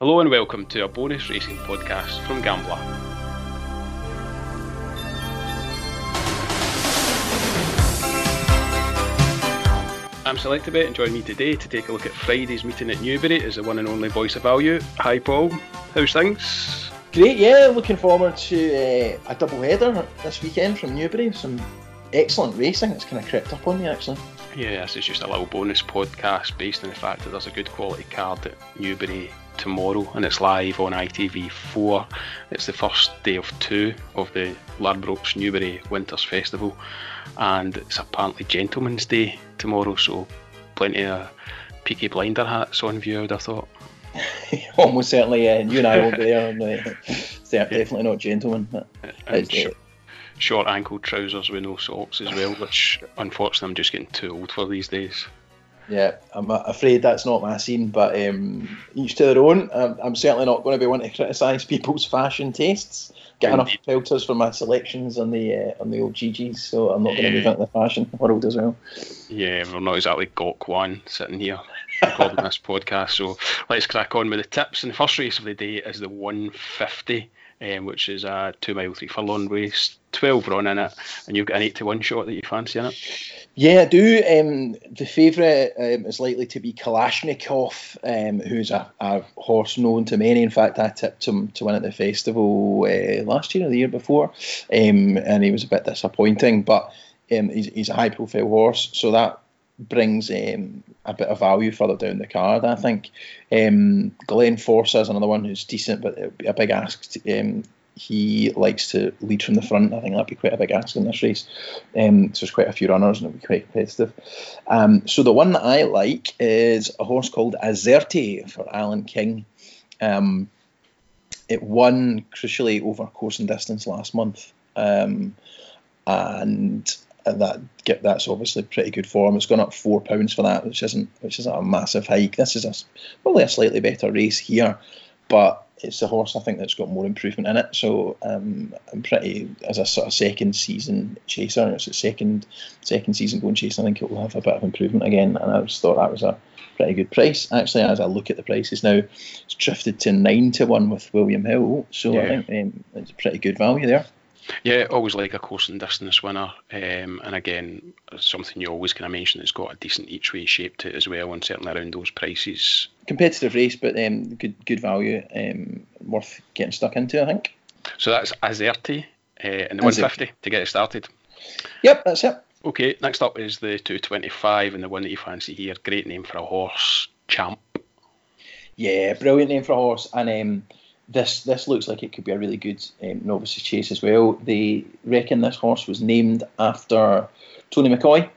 Hello and welcome to a bonus racing podcast from Gambler. I'm Selectabet and join me today to take a look at Friday's meeting at Newbury is the one and only voice of value. Hi Paul, how's things? Great, yeah, looking forward to uh, a double header this weekend from Newbury. Some excellent racing. that's kind of crept up on me actually. Yeah, this is just a little bonus podcast based on the fact that there's a good quality card at Newbury tomorrow and it's live on ITV4. It's the first day of two of the Ladbrokes Newbury Winters Festival and it's apparently Gentleman's Day tomorrow, so plenty of Peaky Blinder hats on view, I would have thought. Almost certainly, yeah. And you and I won't be there. And, uh, definitely not gentlemen. But short ankle trousers with no socks as well, which unfortunately I'm just getting too old for these days. Yeah, I'm afraid that's not my scene, but um, each to their own. I'm, I'm, certainly not going to be one to criticise people's fashion tastes. Get enough filters for my selections on the uh, on the old GGs, so I'm not going to move into the fashion world as well. Yeah, we're not exactly Gok Wan sitting here recording this podcast, so let's crack on with the tips. And the first race of the day is the 150 um, which is a two mile, three furlong race, 12 run in it, and you've got an 8 to 1 shot that you fancy in it. Yeah, I do. Um, the favourite um, is likely to be Kalashnikov, um, who's a, a, horse known to many. In fact, I tipped him to win at the festival uh, last year or the year before, um, and he was a bit disappointing, but um, he's, he's a high profile horse, so that brings um, a bit of value further down the card. I think um, Glenn is another one who's decent, but it would be a big ask. To, um, he likes to lead from the front. I think that'd be quite a big ask in this race. Um, so there's quite a few runners and it'll be quite competitive. Um, so the one that I like is a horse called Azzerti for Alan King. Um, it won crucially over course and distance last month. Um, and that get that's obviously pretty good form. It's gone up four pounds for that, which isn't which isn't a massive hike. This is a, probably a slightly better race here, but it's a horse I think that's got more improvement in it. So um, I'm pretty as a sort of second season chaser. It's a second second season going chaser. I think it will have a bit of improvement again, and I just thought that was a pretty good price. Actually, as I look at the prices now, it's drifted to nine to one with William Hill. So yeah. I think um, it's a pretty good value there. Yeah, always like a course and distance winner, um, and again, something you always kind of mention. that's got a decent each way shape to it as well, and certainly around those prices. Competitive race, but um, good good value, um, worth getting stuck into, I think. So that's Azzerti uh, in the 150 to get it started. Yep, that's it. Okay, next up is the 225 and the one that you fancy here. Great name for a horse, Champ. Yeah, brilliant name for a horse, and um, this this looks like it could be a really good um, novices chase as well. They reckon this horse was named after Tony McCoy.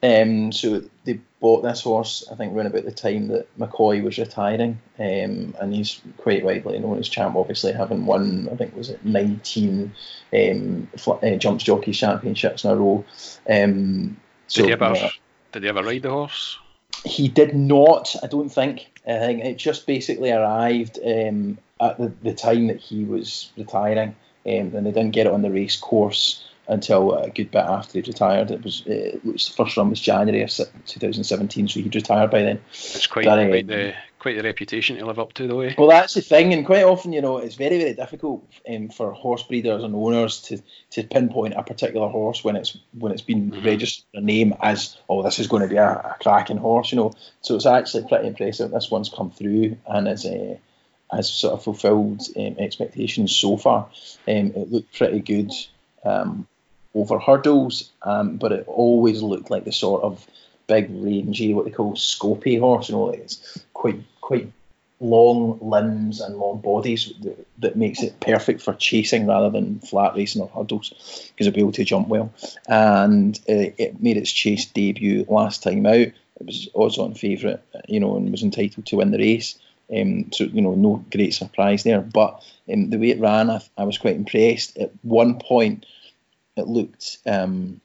Um, so they bought this horse, I think, around about the time that McCoy was retiring, um, and he's quite widely known as champ. Obviously, having won, I think, was it 19 um, uh, jumps jockey championships in a row. Um, so, did he ever? Uh, did he ever ride the horse? He did not. I don't think. I think it just basically arrived um, at the, the time that he was retiring, um, and they didn't get it on the race course until a good bit after he retired. It was, uh, it was the first run was January of 2017, so he'd retired by then. It's quite, but, um, quite the quite the reputation to live up to, though. Eh? Well, that's the thing, and quite often, you know, it's very very difficult um, for horse breeders and owners to, to pinpoint a particular horse when it's when it's been mm-hmm. registered a name as oh this is going to be a, a cracking horse, you know. So it's actually pretty impressive. This one's come through and is. Uh, has sort of fulfilled um, expectations so far. Um, it looked pretty good um, over hurdles, um, but it always looked like the sort of big, rangy, what they call scopy horse. You know, it's quite quite long limbs and long bodies that, that, makes it perfect for chasing rather than flat racing or hurdles because it'll be able to jump well. And uh, it made its chase debut last time out. It was odds on favourite, you know, and was entitled to win the race. Um, so you know, no great surprise there. But um, the way it ran, I, I, was quite impressed. At one point, it looked um,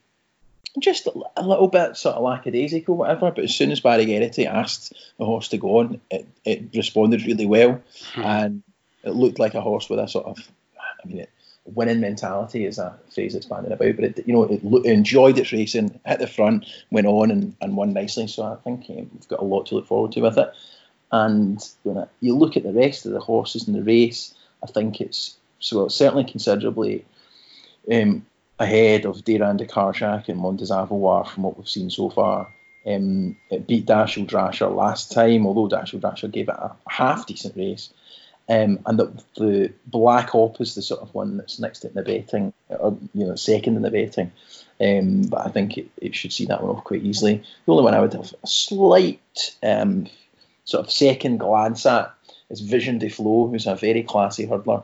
just a, little bit sort of lackadaisical, whatever. But as soon as Barry Geraghty asked the horse to go on, it, it responded really well, hmm. and it looked like a horse with a sort of, I mean, it, winning mentality is a phrase that's bandied about. But it, you know, it, it, enjoyed its racing, hit the front, went on and, and won nicely. So I think um, we've got a lot to look forward to with it. And when you look at the rest of the horses in the race, I think it's so well, certainly considerably um, ahead of Dayran de Carjac and Mondes Avoire from what we've seen so far. Um, it beat Dashel Drasher last time, although Dashel Drasher gave it a half decent race. Um, and the, the Black Op is the sort of one that's next in the betting, or you know, second in the betting. Um, but I think it, it, should see that one off quite easily. The only one I would have a slight um, sort of second glance at is Vision des Flos, who's a very classy hurdler.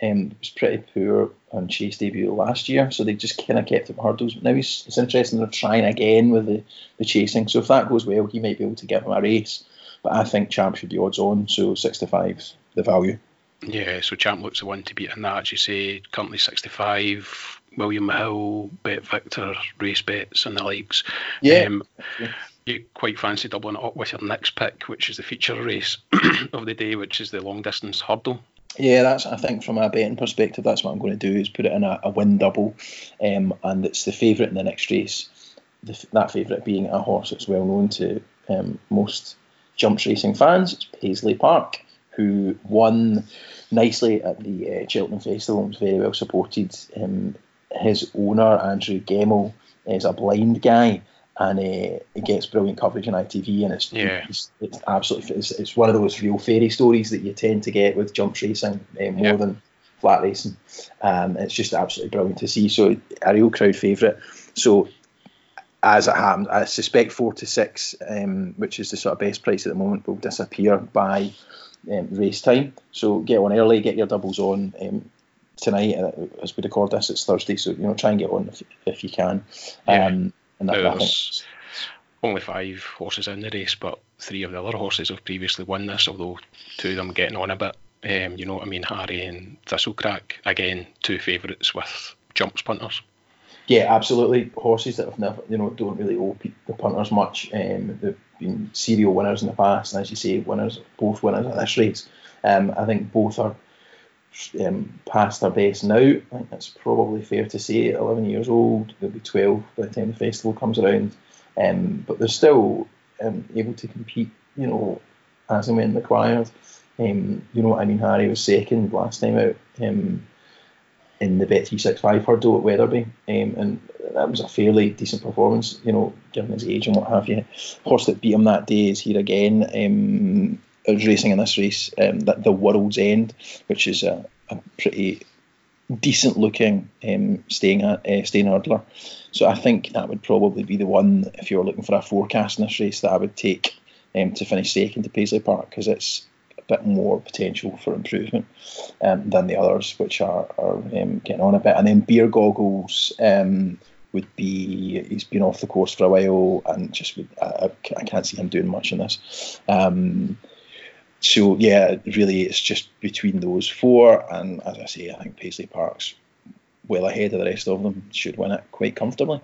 Um, was pretty poor on chase debut last year, so they just kind of kept him hurdles. But now he's, it's interesting they're trying again with the, the chasing. So if that goes well, he might be able to give him a race. But I think Champ should be odds on, so 65 the value. Yeah, so Champ looks the one to beat in that, as you say. Currently 65. William Hill, Bet Victor, Race Bets, and the likes. Yeah. Um, you quite fancy doubling it up with your next pick, which is the feature race of the day, which is the long distance hurdle. Yeah, that's I think from a betting perspective, that's what I'm going to do is put it in a, a win double, um, and it's the favourite in the next race. The, that favourite being a horse that's well known to um, most jumps racing fans. It's Paisley Park, who won nicely at the uh, Cheltenham Festival and was very well supported. Um, his owner Andrew Gemmell is a blind guy and uh, it gets brilliant coverage on ITV, and it's yeah. it's, it's absolutely it's, it's, one of those real fairy stories that you tend to get with jump racing uh, more yeah. than flat racing. Um, it's just absolutely brilliant to see. So a real crowd favourite. So as it happens, I suspect four to six, um, which is the sort of best price at the moment, will disappear by um, race time. So get on early, get your doubles on. Um, tonight, uh, as we record this, it's Thursday, so you know try and get on if, if you can. Yeah. Um, and that, no, only five horses in the race, but three of the other horses have previously won this, although two of them getting on a bit. Um, Unowhatimeanharry and Thistlecrack, again, two favourites with jumps punters. Yeah, absolutely. Horses that have never, you know, don't really owe the punters much. Um, they've been serial winners in the past, and as you say, winners, both winners at this race. Um, I think both are um, past their best now. I think that's probably fair to say. 11 years old, they'll be 12 by the time the festival comes around. Um, but they're still um, able to compete, you know, as and when required. Um, Unowhatimeanharry was second last time out um, in the Bet 365 hurdle at Wetherby, um, and that was a fairly decent performance, you know, given his age and what have you. Horse that beat him that day is here again. Racing in this race, um, that the World's End, which is a, a pretty decent looking um, staying uh, staying hurdler. So I think that would probably be the one if you were looking for a forecast in this race that I would take um, to finish second to Paisley Park because it's a bit more potential for improvement um, than the others, which are, are um, getting on a bit. And then Beer Goggles um, would be he's been off the course for a while and just would, I, I can't see him doing much in this. Um, so yeah, really, it's just between those four, and as I say, I think Paisley Park's well ahead of the rest of them. Should win it quite comfortably.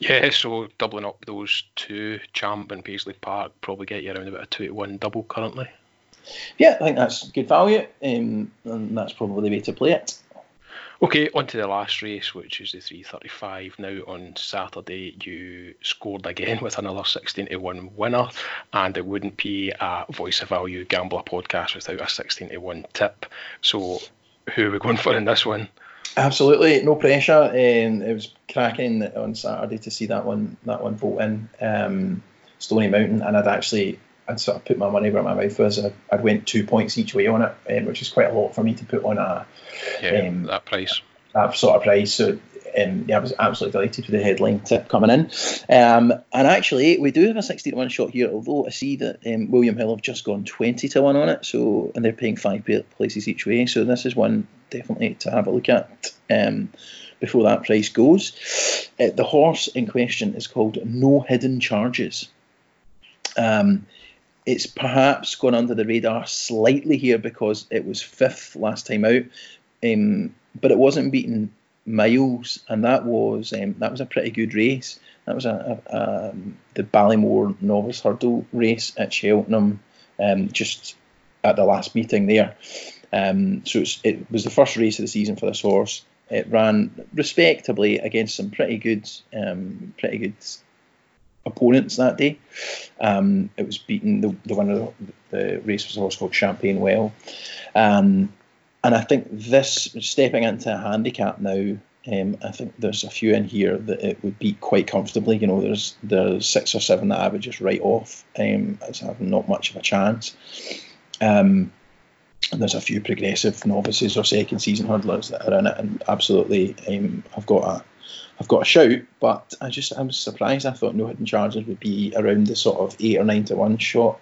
Yeah, so doubling up those two, Champ and Paisley Park, probably get you around about a two to one double currently. Yeah, I think that's good value, um, and that's probably the way to play it. Okay, on to the last race, which is the 335. Now on Saturday, you scored again with another 16 to 1 winner, and it wouldn't be a voice of value gambler podcast without a 16 to 1 tip. So, who are we going for in this one? Absolutely, no pressure. Um, it was cracking on Saturday to see that one that one vote in um, Stony Mountain, and I'd actually I'd sort of put my money where my mouth was. I'd, I'd went two points each way on it, um, which is quite a lot for me to put on a yeah, um, that price. That sort of price. So um, yeah, I was absolutely delighted with the headline tip coming in. Um, and actually, we do have a 60 to 1 shot here, although I see that um, William Hill have just gone 20 to 1 on it, so and they're paying five places each way. So this is one definitely to have a look at um, before that price goes. Uh, the horse in question is called No Hidden Charges. It's perhaps gone under the radar slightly here because it was fifth last time out, um, but it wasn't beaten miles, and that was um, that was a pretty good race. That was a, a um, the Ballymore Novice Hurdle race at Cheltenham, um, just at the last meeting there. Um, so it was the first race of the season for this horse. It ran respectably against some pretty good, um, pretty good opponents that day. Um, it was beaten. The, the winner of the race was a horse called Champagne Well. Um, and I think this stepping into a handicap now. Um, I think there's a few in here that it would beat quite comfortably. You know, there's there's six or seven that I would just write off um, as having not much of a chance. Um, and there's a few progressive novices or second season hurdlers that are in it, and absolutely, um, I've got a, I've got a shout. But I just, I was surprised. I thought no hidden charges would be around the sort of eight or nine to one shot,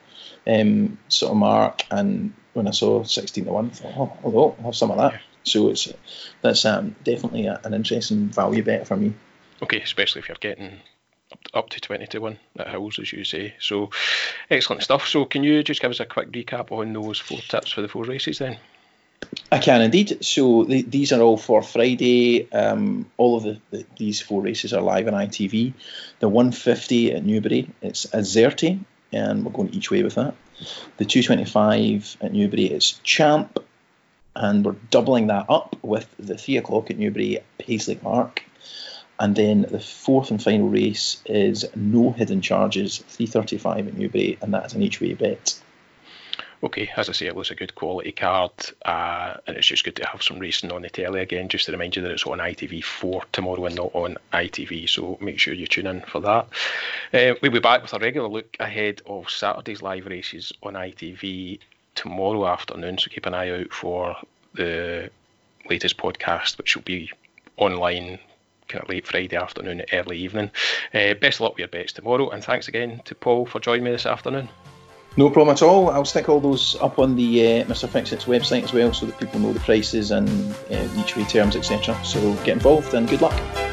um, sort of mark. And when I saw sixteen to one, I thought, oh, although I'll have some of that. So it's that's um, definitely a, an interesting value bet for me. Okay, especially if you're getting up to 20 to 1 at Hills, as you say. So, excellent stuff. So, can you just give us a quick recap on those four tips for the four races then? I can indeed. So, the, these are all for Friday. Um, all of the, the, these four races are live on ITV. The 150 at Newbury, it's Azzerti, and we're going each way with that. The 225 at Newbury, is Champ, and we're doubling that up with the 3 o'clock at Newbury, Paisley Park. And then the fourth and final race is no hidden charges, 335 at Newbury, and that's an each way bet. Okay, as I say, it was a good quality card, uh, and it's just good to have some racing on the telly again, just to remind you that it's on ITV4 tomorrow and not on ITV, so make sure you tune in for that. Uh, we'll be back with a regular look ahead of Saturday's live races on ITV tomorrow afternoon, so keep an eye out for the latest podcast, which will be online kind of late Friday afternoon, early evening. Uh, best luck with your bets tomorrow, and thanks again to Paul for joining me this afternoon. No problem at all. I'll stick all those up on the uh, Mr. Fixit's website as well so that people know the prices and uh, each way terms, etc. So get involved and good luck.